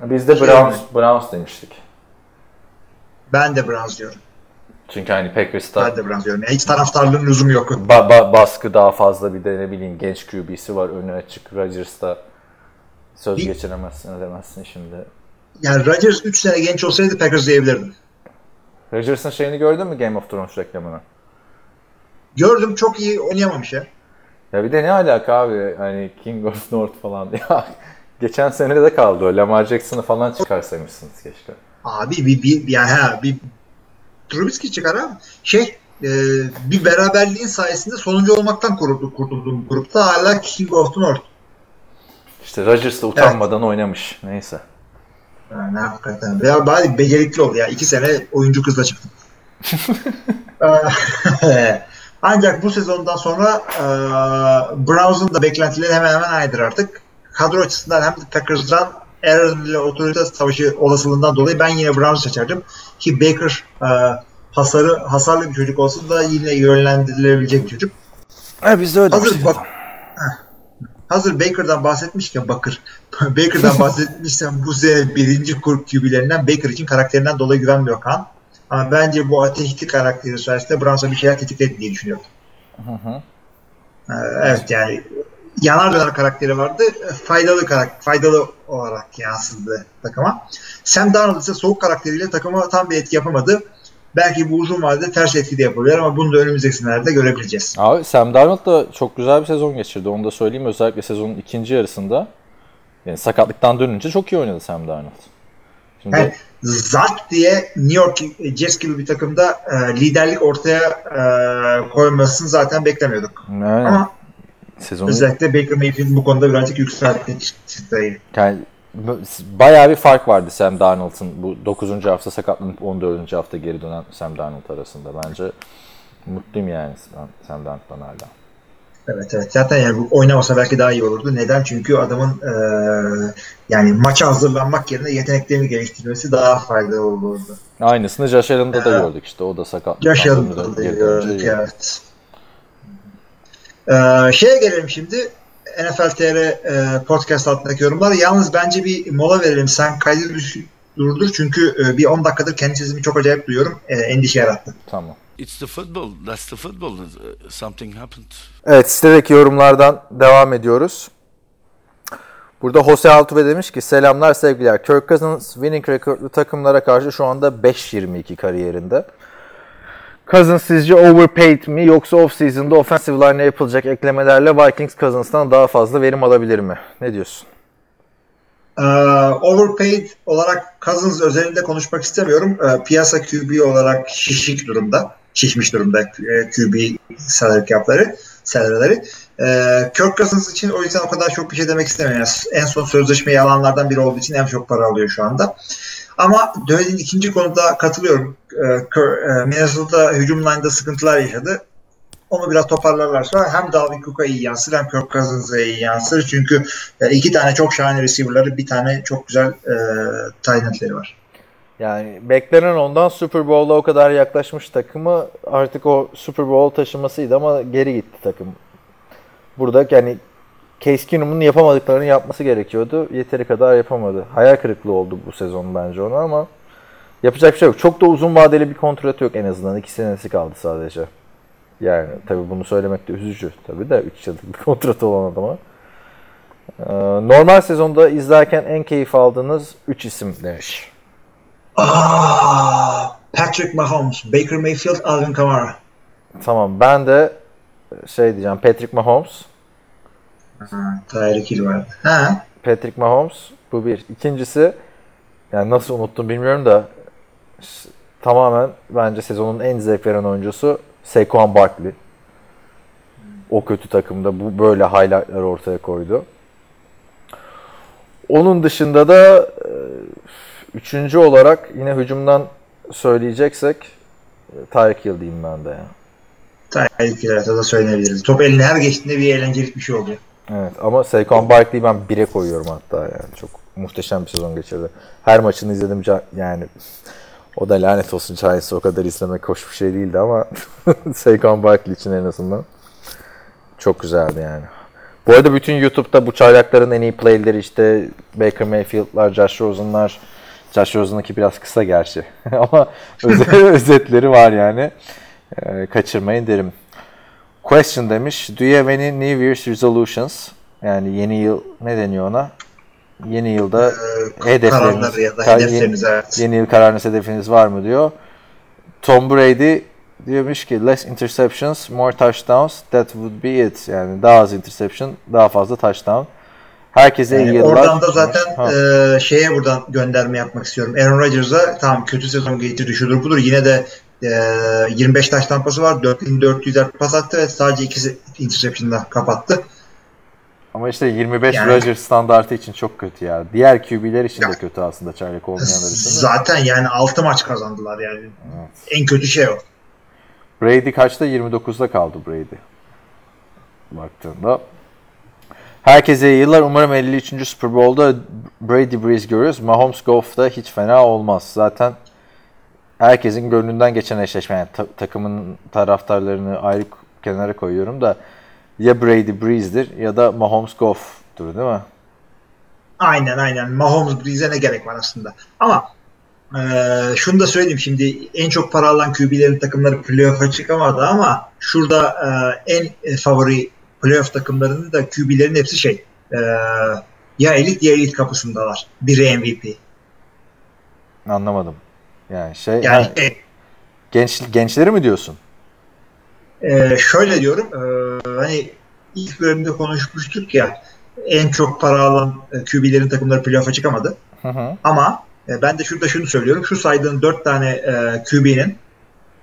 biz de şey Browns mi? Browns demiştik. Ben de Browns diyorum. Çünkü hani Packers'ta Ben de Browns diyorum. Hiç taraftarlığın lüzumu yok. ba- ba- baskı daha fazla bir de ne bileyim genç QB'si var önü açık. Rodgers'ta söz Bir- geçiremezsin edemezsin şimdi. Yani Rodgers 3 sene genç olsaydı Packers diyebilirdim. Rodgers'ın şeyini gördün mü Game of Thrones reklamını? Gördüm çok iyi oynayamamış ya. Ya bir de ne alaka abi hani King of North falan ya. Geçen sene de kaldı o. Lamar Jackson'ı falan çıkarsaymışsınız keşke. Abi bir, bir yani ha bir Trubisky çıkar ha. Şey e, bir beraberliğin sayesinde sonuncu olmaktan kurtuldu, kurtulduğum grupta hala King of North. İşte Rodgers da utanmadan oynamış. Neyse. Yani hakikaten. Ya bari becerikli oldu ya. İki sene oyuncu kızla çıktım. Ancak bu sezondan sonra e, Browns'un da beklentileri hemen hemen aynıdır artık. Kadro açısından hem de Packers'dan Aaron ile otorite savaşı olasılığından dolayı ben yine Browns seçerdim. Ki Baker e, hasarı, hasarlı bir çocuk olsun da yine yönlendirilebilecek bir çocuk. Ha biz de öyle Hazır bak Hazır Baker'dan bahsetmişken Bakır. Baker'dan bahsetmişsem bu sene birinci kur QB'lerinden Baker için karakterinden dolayı güvenmiyor Kaan. Ama bence bu ateşli karakteri sayesinde Browns'a bir şeyler tetikledi diye düşünüyorum. Ee, evet yani yanar döner karakteri vardı. Faydalı karakter, faydalı olarak yansıdı takıma. Sam Darnold ise soğuk karakteriyle takıma tam bir etki yapamadı. Belki bu uzun vadede ters etki de yapabilir ama bunu da önümüzdeki senelerde görebileceğiz. Abi Sam Darnold da çok güzel bir sezon geçirdi. Onu da söyleyeyim. Özellikle sezonun ikinci yarısında. Yani sakatlıktan dönünce çok iyi oynadı Sam Darnold. Şimdi Yani Zart diye New York Jets gibi bir takımda e, liderlik ortaya e, koymasını zaten beklemiyorduk. aynen. Ama sezonun özellikle Baker Mayfield bu konuda birazcık yükseltti çıtayı. yani bayağı bir fark vardı Sam Darnold'un bu 9. hafta sakatlanıp 14. hafta geri dönen Sam Darnold arasında. Bence mutluyum yani Sam- Sam Darnold'dan hala. Evet evet. Zaten yani oynamasa belki daha iyi olurdu. Neden? Çünkü adamın e, yani maça hazırlanmak yerine yeteneklerini geliştirmesi daha faydalı olurdu. Aynısını Josh Allen'da da gördük işte. O da Yaş döndü, yanında geri gördük evet. Ee, şeye gelelim şimdi. NFL TR e, podcast altındaki yorumlar. Yalnız bence bir mola verelim. Sen kaydı durdur çünkü e, bir 10 dakikadır kendi sesimi çok acayip duyuyorum. E, endişe yarattı. Tamam. It's the football. That's the football. Uh, something happened. Evet sitedeki yorumlardan devam ediyoruz. Burada Jose Altuve demiş ki selamlar sevgiler. Kirk Cousins winning rekortlu takımlara karşı şu anda 5-22 kariyerinde. Cousins sizce overpaid mi yoksa off-season'da offensive line'e yapılacak eklemelerle Vikings Cousins'tan daha fazla verim alabilir mi? Ne diyorsun? Ee, overpaid olarak Cousins özelinde konuşmak istemiyorum. Ee, piyasa QB olarak şişik durumda. Şişmiş durumda e, QB salary cap'ları, salary'leri. Ee, Kirk Cousins için o yüzden o kadar çok bir şey demek istemiyorum. Yani en son sözleşmeyi alanlardan biri olduğu için en çok para alıyor şu anda. Ama Döved'in ikinci konuda katılıyorum. Ee, e, Minnesota hücum line'da sıkıntılar yaşadı. Onu biraz toparlarlarsa hem Dalvin Cook'a iyi yansır hem Kirk Cousins'a iyi yansır. Çünkü e, iki tane çok şahane receiver'ları, bir tane çok güzel e, tight var. Yani beklenen ondan Super Bowl'a o kadar yaklaşmış takımı artık o Super Bowl taşımasıydı ama geri gitti takım. Burada yani Case Keenum'un yapamadıklarını yapması gerekiyordu. Yeteri kadar yapamadı. Hayal kırıklığı oldu bu sezon bence ona ama yapacak bir şey yok. Çok da uzun vadeli bir kontrat yok en azından. 2 senesi kaldı sadece. Yani tabii bunu söylemek de üzücü. Tabii de 3 yıllık bir kontrat olan adama. Ee, normal sezonda izlerken en keyif aldığınız 3 isim demiş. Aa, Patrick Mahomes, Baker Mayfield, Alvin Kamara. Tamam ben de şey diyeceğim Patrick Mahomes. Ha, Tyreek Hill vardı. Ha, Patrick Mahomes bu bir. İkincisi yani nasıl unuttum bilmiyorum da tamamen bence sezonun en zevk veren oyuncusu Saquon Barkley. O kötü takımda bu böyle highlightlar ortaya koydu. Onun dışında da e, üçüncü olarak yine hücumdan söyleyeceksek e, Tyreek Hill diyeyim ben de ya. Tyreek Hill da söylenebiliriz. Top eline her geçtiğinde bir eğlencelik bir şey oluyor. Evet ama Saquon Barkley'i ben 1'e koyuyorum hatta yani. Çok muhteşem bir sezon geçirdi. Her maçını izledim yani o da lanet olsun Giants'ı o kadar izlemek hoş bir şey değildi ama Saquon Barkley için en azından çok güzeldi yani. Bu arada bütün YouTube'da bu çaylakların en iyi playleri işte Baker Mayfield'lar, Josh Rosen'lar, Josh Rosen'ınki biraz kısa gerçi. Ama özet, özetleri var yani. Ee, kaçırmayın derim. Question demiş. Do you have any New Year's resolutions? Yani yeni yıl ne deniyor ona? Yeni yılda hedefleriniz, kararları ya da hedefleriniz, yeni, evet. yeni yıl kararınız hedefiniz var mı diyor. Tom Brady demiş ki less interceptions, more touchdowns. That would be it. Yani daha az interception, daha fazla touchdown. Herkese iyi Yani yıllar. oradan da zaten Ha. e, şeye buradan gönderme yapmak istiyorum. Aaron Rodgers'a tamam kötü sezon getirdi şudur budur. Yine de e, 25 taş tampası var. 4400 yard pas attı ve sadece ikisi interception'la kapattı. Ama işte 25 Yani- Rodgers standartı için çok kötü ya. Diğer QB'ler için de Ya. kötü aslında çaylak olmayanlar için de. Zaten yani 6 maç kazandılar yani. En kötü şey o. Brady kaçta? 29'da kaldı Brady. Baktığında. Herkese iyi yıllar. Umarım 53. Super Bowl'da Brady Breeze görürüz. Mahomes Goff'da hiç fena olmaz. Zaten herkesin gönlünden geçen eşleşme. Yani ta- takımın taraftarlarını ayrı kenara koyuyorum da ya Brady Breeze'dir ya da Mahomes Goff'tur değil mi? Aynen aynen. Mahomes Breeze'e ne gerek var aslında. Ama e, şunu da söyleyeyim şimdi en çok para alan QB'lerin takımları playoff'a çıkamadı ama şurada e, en e, favori playoff takımlarının da QB'lerin hepsi şey e, ya elit ya elit kapısındalar. Biri MVP. Anlamadım. Yani şey Yani ha, genç gençleri mi diyorsun? e, şöyle diyorum e, hani ilk bölümde konuşmuştuk ya en çok para alan e, QB'lerin takımları playoff'a çıkamadı. Hı hı. Ama e, ben de şurada şunu söylüyorum. Şu saydığın dört tane e, QB'nin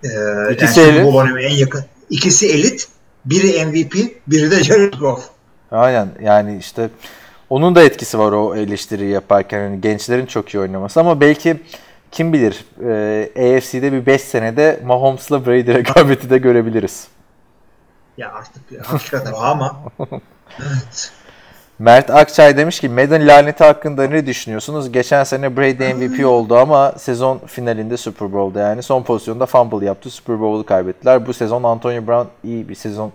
e, İkisi yani elit. En yakın. İkisi elit. Biri MVP, biri de Jared Goff. Aynen yani işte onun da etkisi var o eleştiriyi yaparken hani gençlerin çok iyi oynaması ama belki kim bilir e, AFC'de bir 5 senede Mahomes'la Brady rekabeti de görebiliriz. Ya artık hakikaten ama evet. Mert Akçay demiş ki Madden laneti hakkında ne düşünüyorsunuz? Geçen sene Brady MVP oldu ama sezon finalinde Super Bowl'da yani son pozisyonda fumble yaptı. Super Bowl'u kaybettiler. Bu sezon Antonio Brown iyi bir sezon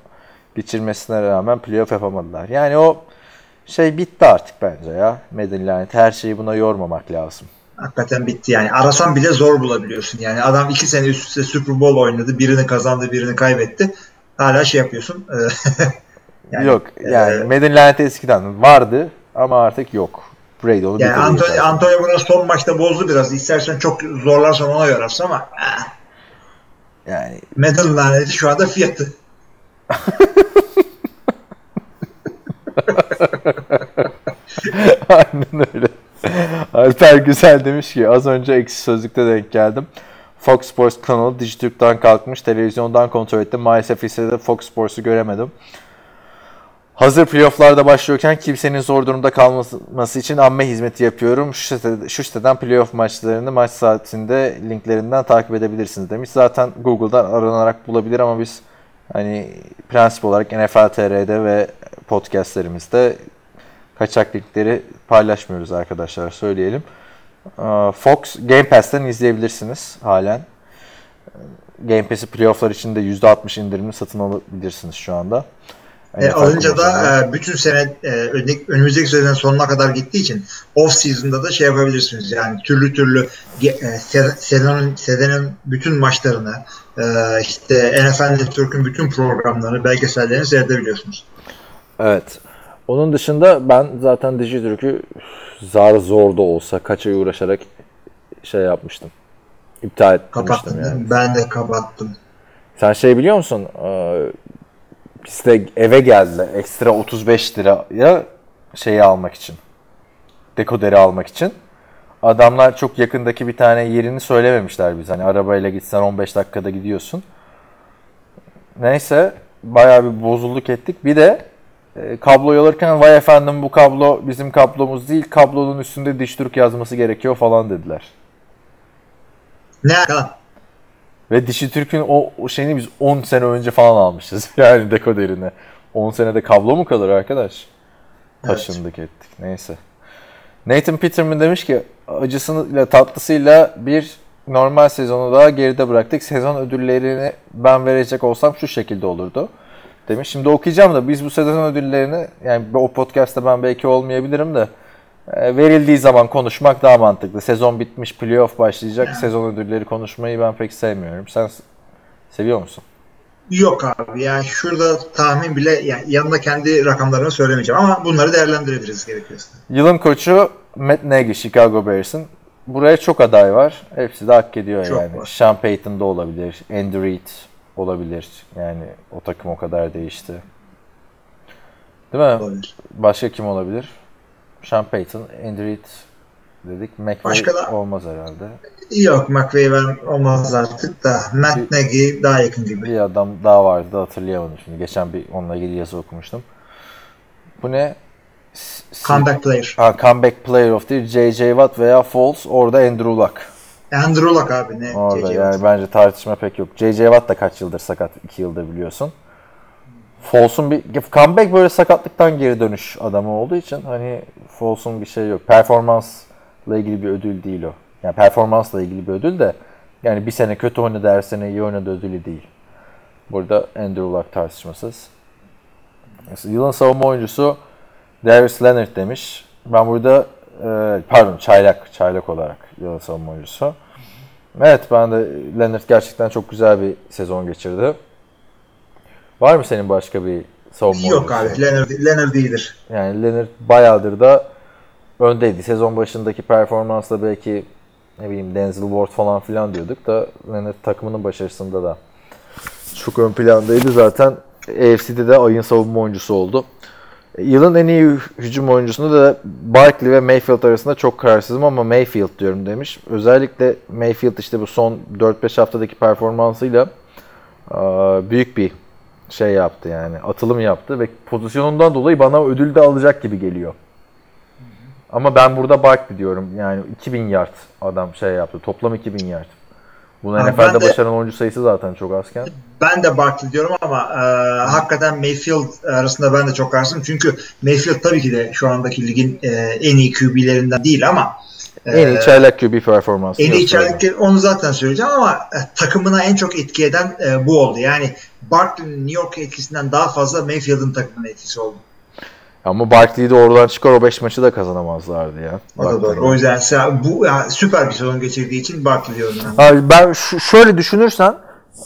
geçirmesine rağmen playoff yapamadılar. Yani o şey bitti artık bence ya. Madden laneti her şeyi buna yormamak lazım. Hakikaten bitti yani. Arasan bile zor bulabiliyorsun. Yani adam iki sene üst üste Super Bowl oynadı. Birini kazandı, birini kaybetti. Hala şey yapıyorsun. Yani, yok yani e, Madden laneti eskiden vardı ama artık yok. Brady onu yani Antonio. Antonio Brown son maçta bozdu biraz. İstersen çok zorlarsan ona yorarsın ama eh, Yani Medal laneti şu anda fiyatı. Aynen öyle. Alper Güzel demiş ki az önce eksi sözlükte denk geldim. Fox Sports kanalı Dijitürk'ten kalkmış. Televizyondan kontrol ettim. Maalesef listede Fox Sports'u göremedim. Hazır playofflarda başlıyorken kimsenin zor durumda kalması için amme hizmeti yapıyorum. Şu, sitede, şu siteden playoff maçlarını maç saatinde linklerinden takip edebilirsiniz demiş. Zaten Google'dan aranarak bulabilir ama biz hani prensip olarak NFL TR'de ve podcastlerimizde kaçak linkleri paylaşmıyoruz arkadaşlar söyleyelim. Ee, Fox Game Pass'ten izleyebilirsiniz halen. Game Pass'i playofflar için de %60 indirimli satın alabilirsiniz şu anda. E, NFL alınca da e, bütün sene e, önü- önümüzdeki senenin sonuna kadar gittiği için off season'da da şey yapabilirsiniz. Yani türlü türlü e, se- sezonun senenin bütün maçlarını e, işte NFL Network'ün bütün programlarını, belgesellerini seyredebiliyorsunuz. Evet. Onun dışında ben zaten Dijitürk'ü zar zor da olsa kaç ay uğraşarak şey yapmıştım. İptal etmiştim Kapattım. yani. Ben de kapattım. Sen şey biliyor musun? Ee, Bizde eve geldiler ekstra 35 liraya şeyi almak için. Dekoderi almak için. Adamlar çok yakındaki bir tane yerini söylememişler biz. Hani arabayla gitsen 15 dakikada gidiyorsun. Neyse bayağı bir bozulduk ettik. Bir de kabloyu alırken vay efendim bu kablo bizim kablomuz değil. Kablonun üstünde diş Türk yazması gerekiyor falan dediler. Ne? Ve Dişi Türk'ün o, şeyini biz 10 sene önce falan almışız. Yani dekoderini. 10 senede kablo mu kalır arkadaş? Taşındık ettik. Neyse. Nathan Peterman demiş ki acısıyla tatlısıyla bir normal sezonu daha geride bıraktık. Sezon ödüllerini ben verecek olsam şu şekilde olurdu. Demiş. Şimdi okuyacağım da biz bu sezon ödüllerini yani o podcast'ta ben belki olmayabilirim de e, verildiği zaman konuşmak daha mantıklı. Sezon bitmiş, playoff başlayacak. Sezon ödülleri konuşmayı ben pek sevmiyorum. Sen seviyor musun? Yok abi yani şurada tahmin bile yani yanında kendi rakamlarını söylemeyeceğim ama bunları değerlendirebiliriz gerekiyorsa. Yılın koçu Matt Nagy, Chicago Bears'ın. Buraya çok aday var. Hepsi de hak ediyor Çok yani. var. Sean Payton da olabilir. Andy Reid olabilir. Yani o takım o kadar değişti. Değil mi? Olabilir. Başka kim olabilir? Sean Payton, Andy Reid dedik. McVay Başka da- olmaz herhalde. Yok McVay olmaz artık da Matt Nagy daha yakın gibi. Bir adam daha vardı hatırlayamadım şimdi. Geçen bir onunla ilgili yazı okumuştum. Bu ne? Comeback player. Ha, comeback Player of the J.J. Watt veya Foles. Orada Andrew Luck. Andrew Luck abi ne? Orada JJ yani Watt. bence tartışma pek yok. J.J. Watt da kaç yıldır sakat? 2 yıldır biliyorsun. Foles'un bir comeback böyle sakatlıktan geri dönüş adamı olduğu için hani Foles'un bir şey yok. Performansla ilgili bir ödül değil o. Yani performansla ilgili bir ödül de yani bir sene kötü oynadı her sene iyi oynadı ödülü değil. Burada Andrew Luck tartışmasız. Yılın savunma oyuncusu Darius Leonard demiş. Ben burada e, pardon çaylak çaylak olarak yılın savunma oyuncusu. Evet ben de Leonard gerçekten çok güzel bir sezon geçirdi. Var mı senin başka bir savunma Yok oyuncusu? abi Leonard, Leonard iyidir. Yani Leonard bayağıdır da öndeydi. Sezon başındaki performansla belki ne bileyim Denzel Ward falan filan diyorduk da Leonard takımının başarısında da çok ön plandaydı zaten. AFC'de de ayın savunma oyuncusu oldu. Yılın en iyi hücum oyuncusunda da Barkley ve Mayfield arasında çok kararsızım ama Mayfield diyorum demiş. Özellikle Mayfield işte bu son 4-5 haftadaki performansıyla büyük bir şey yaptı yani atılım yaptı ve pozisyonundan dolayı bana ödül de alacak gibi geliyor. Ama ben burada Barkley diyorum. Yani 2000 yard adam şey yaptı. Toplam 2000 yard. Bunu Abi NFL'de başaran oyuncu sayısı zaten çok azken. Ben de Barkley diyorum ama e, hakikaten Mayfield arasında ben de çok karşıyım. Çünkü Mayfield tabii ki de şu andaki ligin e, en iyi QB'lerinden değil ama e, En iyi çaylak QB performansı. en iyi çaylak onu zaten söyleyeceğim ama e, takımına en çok etki eden e, bu oldu. Yani Barkley'nin New York etkisinden daha fazla Mayfield'ın takımına etkisi oldu. Ama Barkley'i de oradan çıkar o 5 maçı da kazanamazlardı ya. O da doğru. O yüzden sen- bu ya, süper bir sezon geçirdiği için Barkley diyorum ben. Abi ben şu- şöyle düşünürsen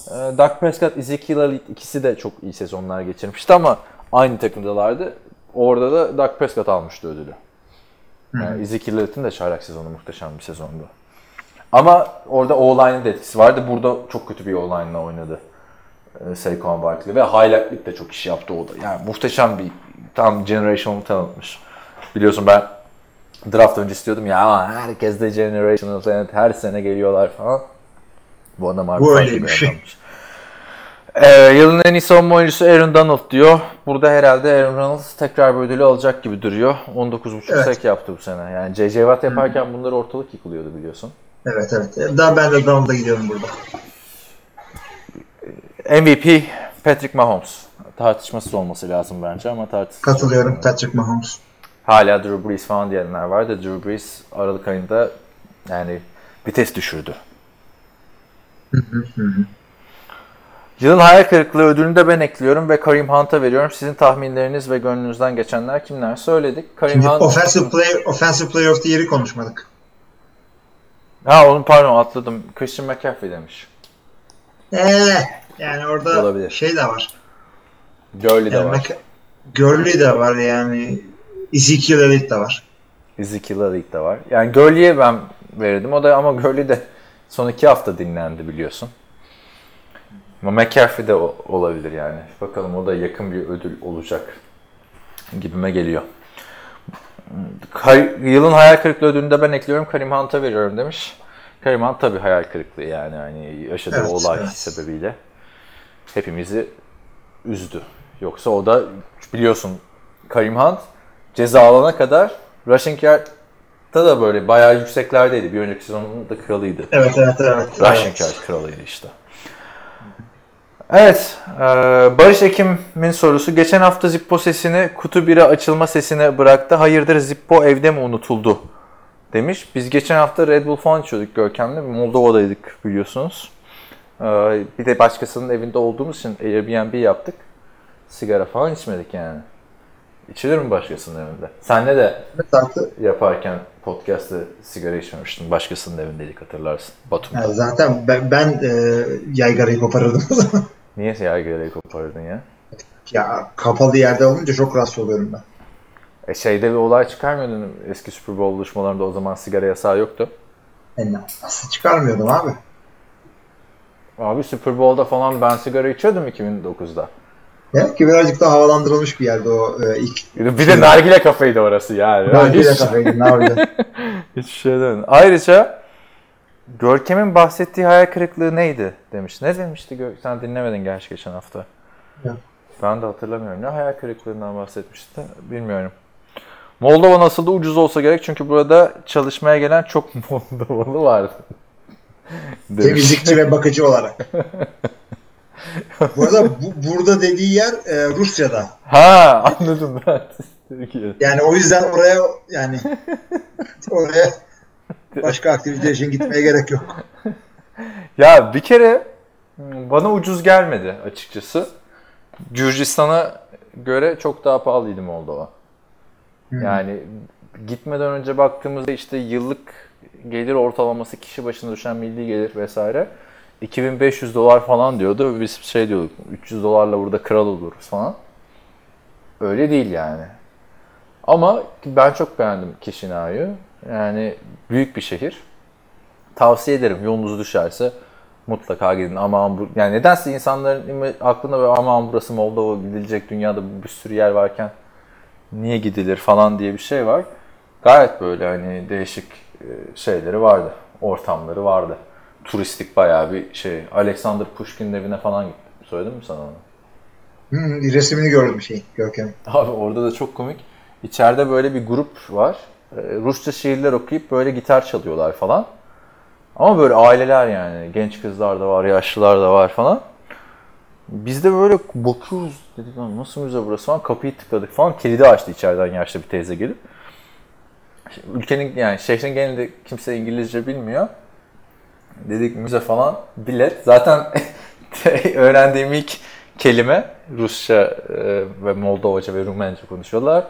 e, Dak Prescott, Ezekiel Elliott ikisi de çok iyi sezonlar geçirmişti ama aynı takımdalardı. Orada da Dak Prescott almıştı ödülü. Yani Ezekiel Elliott'ın da çaylak sezonu muhteşem bir sezondu. Ama orada O-line'ın da etkisi vardı. Burada çok kötü bir O-line'la oynadı. E, Saquon Barkley ve highlight'lık da çok iş yaptı o da. Yani muhteşem bir tam generational talentmış. Biliyorsun ben draft öncesi diyordum ya "Aa, herkes de generational talent her sene geliyorlar falan. Bu adam harbi Bu bir öyleymiş. adammış. Ee, yılın en iyi savunma oyuncusu Aaron Donald diyor. Burada herhalde Aaron Donald tekrar bir ödülü alacak gibi duruyor. 19.5 Evet. sek yaptı bu sene. Yani J.J. Watt yaparken bunları ortalık yıkılıyordu biliyorsun. Evet evet. Daha ben de Donald'a gidiyorum burada. MVP Patrick Mahomes. Tartışmasız olması lazım bence ama tartışmasız. Katılıyorum Patrick Mahomes. Hala Drew Brees falan diyenler var da Drew Brees Aralık ayında yani vites düşürdü. Yılın hayal kırıklığı ödülünü de ben ekliyorum ve Karim Hunt'a veriyorum. Sizin tahminleriniz ve gönlünüzden geçenler kimler? Söyledik. Karim Şimdi Hunt... offensive player, offensive player of the year'i konuşmadık. Ha onu pardon atladım. Christian McCaffrey demiş. Eee yani orada Olabilir. şey de var. Gurley de Yani var. Gurley de var yani. Ezekiel Elliott de var. Ezekiel Elliott de var. Yani Gurley'e ben verirdim. O da ama Gurley de son iki hafta dinlendi biliyorsun. Ama McCaffrey de olabilir yani. Bakalım o da yakın bir ödül olacak gibime geliyor. Yılın hayal kırıklığı ödülünü de ben ekliyorum. Karim Hunt'a veriyorum demiş. Karim Hunt tabii hayal kırıklığı yani. yani yaşadığı Evet, olay evet. sebebiyle hepimizi üzdü. Yoksa o da biliyorsun Karim Hunt ceza alana kadar rushing yard'da da böyle bayağı yükseklerdeydi. Bir önceki sezonun da kralıydı. Evet evet evet. Rushing evet. yard kralıydı işte. Evet, e, Barış Ekim'in sorusu. Geçen hafta Zippo sesini kutu 1'e açılma sesine bıraktı. Hayırdır Zippo evde mi unutuldu? Demiş. Biz geçen hafta Red Bull falan içiyorduk Görkem'le. Moldova'daydık biliyorsunuz. E, bir de başkasının evinde olduğumuz için Airbnb yaptık. Sigara falan içmedik yani. İçilir mi başkasının evinde? Senle de Evet, yaparken podcast'te sigara içmemiştin. Başkasının evindeydik hatırlarsın. Batum'da. yani zaten ben, ben e, yaygarayı koparırdım o zaman. Niye yaygırayı kopardın ya? ya kapalı yerde olunca çok rahatsız oluyorum ben. E şeyde bir olay çıkarmıyordun. Eski Super Bowl buluşmalarında o zaman sigara yasağı yoktu. Yani nasıl çıkarmıyordum abi? Abi Super Bowl'da falan ben sigara içiyordum 2009'da. Evet ki birazcık daha havalandırılmış bir yerde o e, ilk Bir de nargile kafeydi orası yani. nargile Hiç- kafeydi ne yapacaksın? Hiç şey demedim. Ayrıca Görkem'in bahsettiği hayal kırıklığı neydi demiş. Ne demişti? Gör- Sen dinlemedin gerçi geçen hafta. Yok. Ben de hatırlamıyorum. Ne hayal kırıklığından bahsetmişti bilmiyorum. Moldova nasıl da ucuz olsa gerek çünkü burada çalışmaya gelen çok Moldovalı vardı. Temizlikçi ve bakıcı olarak. Bu arada bu, burada dediği yer e, Rusya'da. Ha anladım ben. Yani o yüzden oraya yani oraya başka aktivite için gitmeye gerek yok. Ya bir kere hmm, bana ucuz gelmedi açıkçası. Gürcistan'a göre çok daha pahalıydı Moldova. Yani gitmeden önce baktığımızda işte yıllık gelir ortalaması kişi başına düşen milli gelir vesaire 2500 dolar falan diyordu. Biz şey diyorduk 300 dolarla burada kral oluruz falan. Öyle değil yani. Ama ben çok beğendim Chisinau'yu. Yani büyük bir şehir. Tavsiye ederim yolunuz düşerse mutlaka gidin. Aman bu yani nedense insanların aklında böyle aman burası Moldova gidilecek dünyada bir sürü yer varken niye gidilir falan diye bir şey var. Gayet böyle hani değişik şeyleri vardı. Ortamları vardı. Turistik bayağı bir şey. Alexander Pushkin'in evine falan gittim. Söyledim mi sana onu? Hmm, resmini gördüm şey Görkem. Abi orada da çok komik. İçeride böyle bir grup var. Ee, Rusça şiirler okuyup böyle gitar çalıyorlar falan. Ama böyle aileler yani. Genç kızlar da var, yaşlılar da var falan. Biz de böyle bakıyoruz. Dedik lan nasıl müze burası falan. Kapıyı tıkladık falan. Kilidi açtı içeriden yaşlı bir teyze gelip. Ülkenin yani şehrin genelinde kimse İngilizce bilmiyor. Dedik müze falan. Bilet. Zaten öğrendiğim ilk kelime Rusça e, ve Moldovaca ve Rumence konuşuyorlar.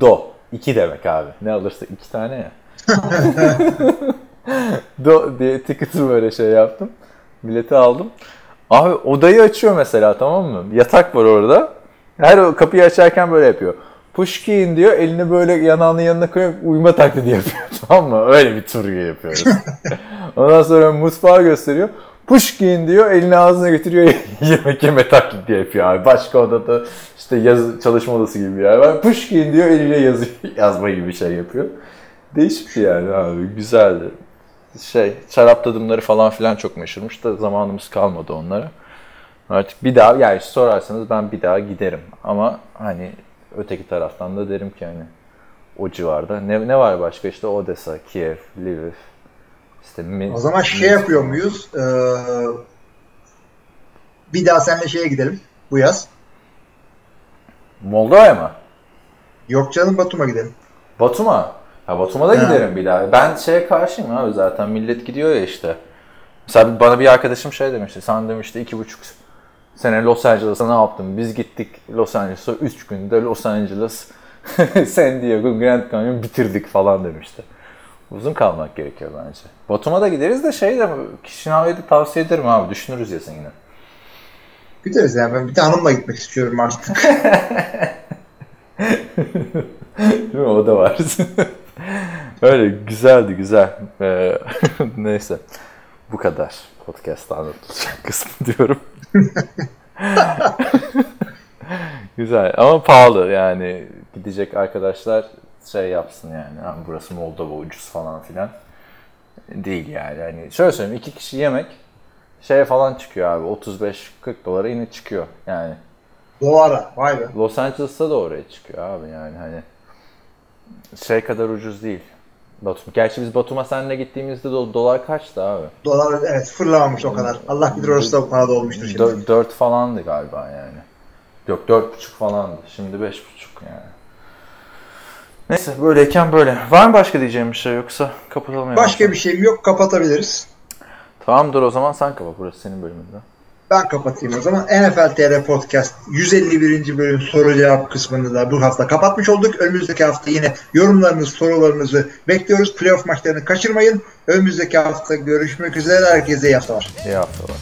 Do. İki demek abi. Ne alırsa iki tane ya. Do diye ticketer böyle şey yaptım. Bileti aldım. Abi odayı açıyor mesela tamam mı? Yatak var orada. Her kapıyı açarken böyle yapıyor. Pushkin diyor elini böyle yanağının yanına koyup uyuma taklidi yapıyor tamam mı? Öyle bir tur yapıyoruz. Ondan sonra mutfağı gösteriyor. Pushkin diyor elini ağzına götürüyor yemek yeme taklidi yapıyor abi. Başka odada işte yaz, çalışma odası gibi bir yer var. Pushkin diyor eliyle yazı, yazma gibi bir şey yapıyor. Değişik bir yani abi güzeldi. Şey şarap tadımları falan filan çok meşhurmuş da zamanımız kalmadı onlara. Artık bir daha yani sorarsanız ben bir daha giderim ama hani öteki taraftan da derim ki hani o civarda. Ne, ne var başka işte Odessa, Kiev, Lviv, işte Mi- O zaman şey yapıyor muyuz? Ee, bir daha seninle şeye gidelim bu yaz. Moldova'ya mı? Yok canım Batum'a gidelim. Batum'a. Ha Batum'a da Ha. giderim bir daha. Ben şeye karşıyım abi zaten millet gidiyor ya işte. Mesela bana bir arkadaşım şey demişti. Sen demişti iki buçuk sene Los Angeles'a ne yaptın? Biz gittik Los Angeles'a 3 günde Los Angeles, San Diego, Grand Canyon bitirdik falan demişti. Uzun kalmak gerekiyor bence. Batum'a da gideriz de şey de Kişinava'yı da tavsiye ederim abi. Düşünürüz yazın yine. Gideriz yani. Ben bir de hanımla gitmek istiyorum artık. Değil mi? O da var. Öyle güzeldi güzel. Ee, neyse. Bu kadar. Podcast'ta anlatılacak kısmı diyorum. güzel ama pahalı yani gidecek arkadaşlar şey yapsın yani "Ha, burası Moldova ucuz falan filan değil yani. yani şöyle söyleyeyim iki kişi yemek şeye falan çıkıyor abi 35-40 dolara yine çıkıyor yani. Dolara. Vay be. Los Angeles'ta da oraya çıkıyor abi yani hani şey kadar ucuz değil. Batum. Gerçi biz Batum'a seninle gittiğimizde do- dolar kaçtı abi? Dolar evet fırlamamış o kadar. Allah bilir orası da para da olmuştur şimdi. 4, 4 falandı galiba yani. Yok 4,5 falandı. Şimdi 5,5 yani. Neyse böyleyken böyle. Var mı başka diyeceğim bir şey yoksa kapatalım. Başka bir şeyim yok. Kapatabiliriz. Tamamdır o zaman sen kapat. Burası senin bölümünde. Ben kapatayım o zaman. NFL TR Podcast 151. bölüm soru cevap kısmını da bu hafta kapatmış olduk. Önümüzdeki hafta yine yorumlarınızı, sorularınızı bekliyoruz. Playoff maçlarını kaçırmayın. Önümüzdeki hafta görüşmek üzere. Herkese iyi haftalar. İyi haftalar.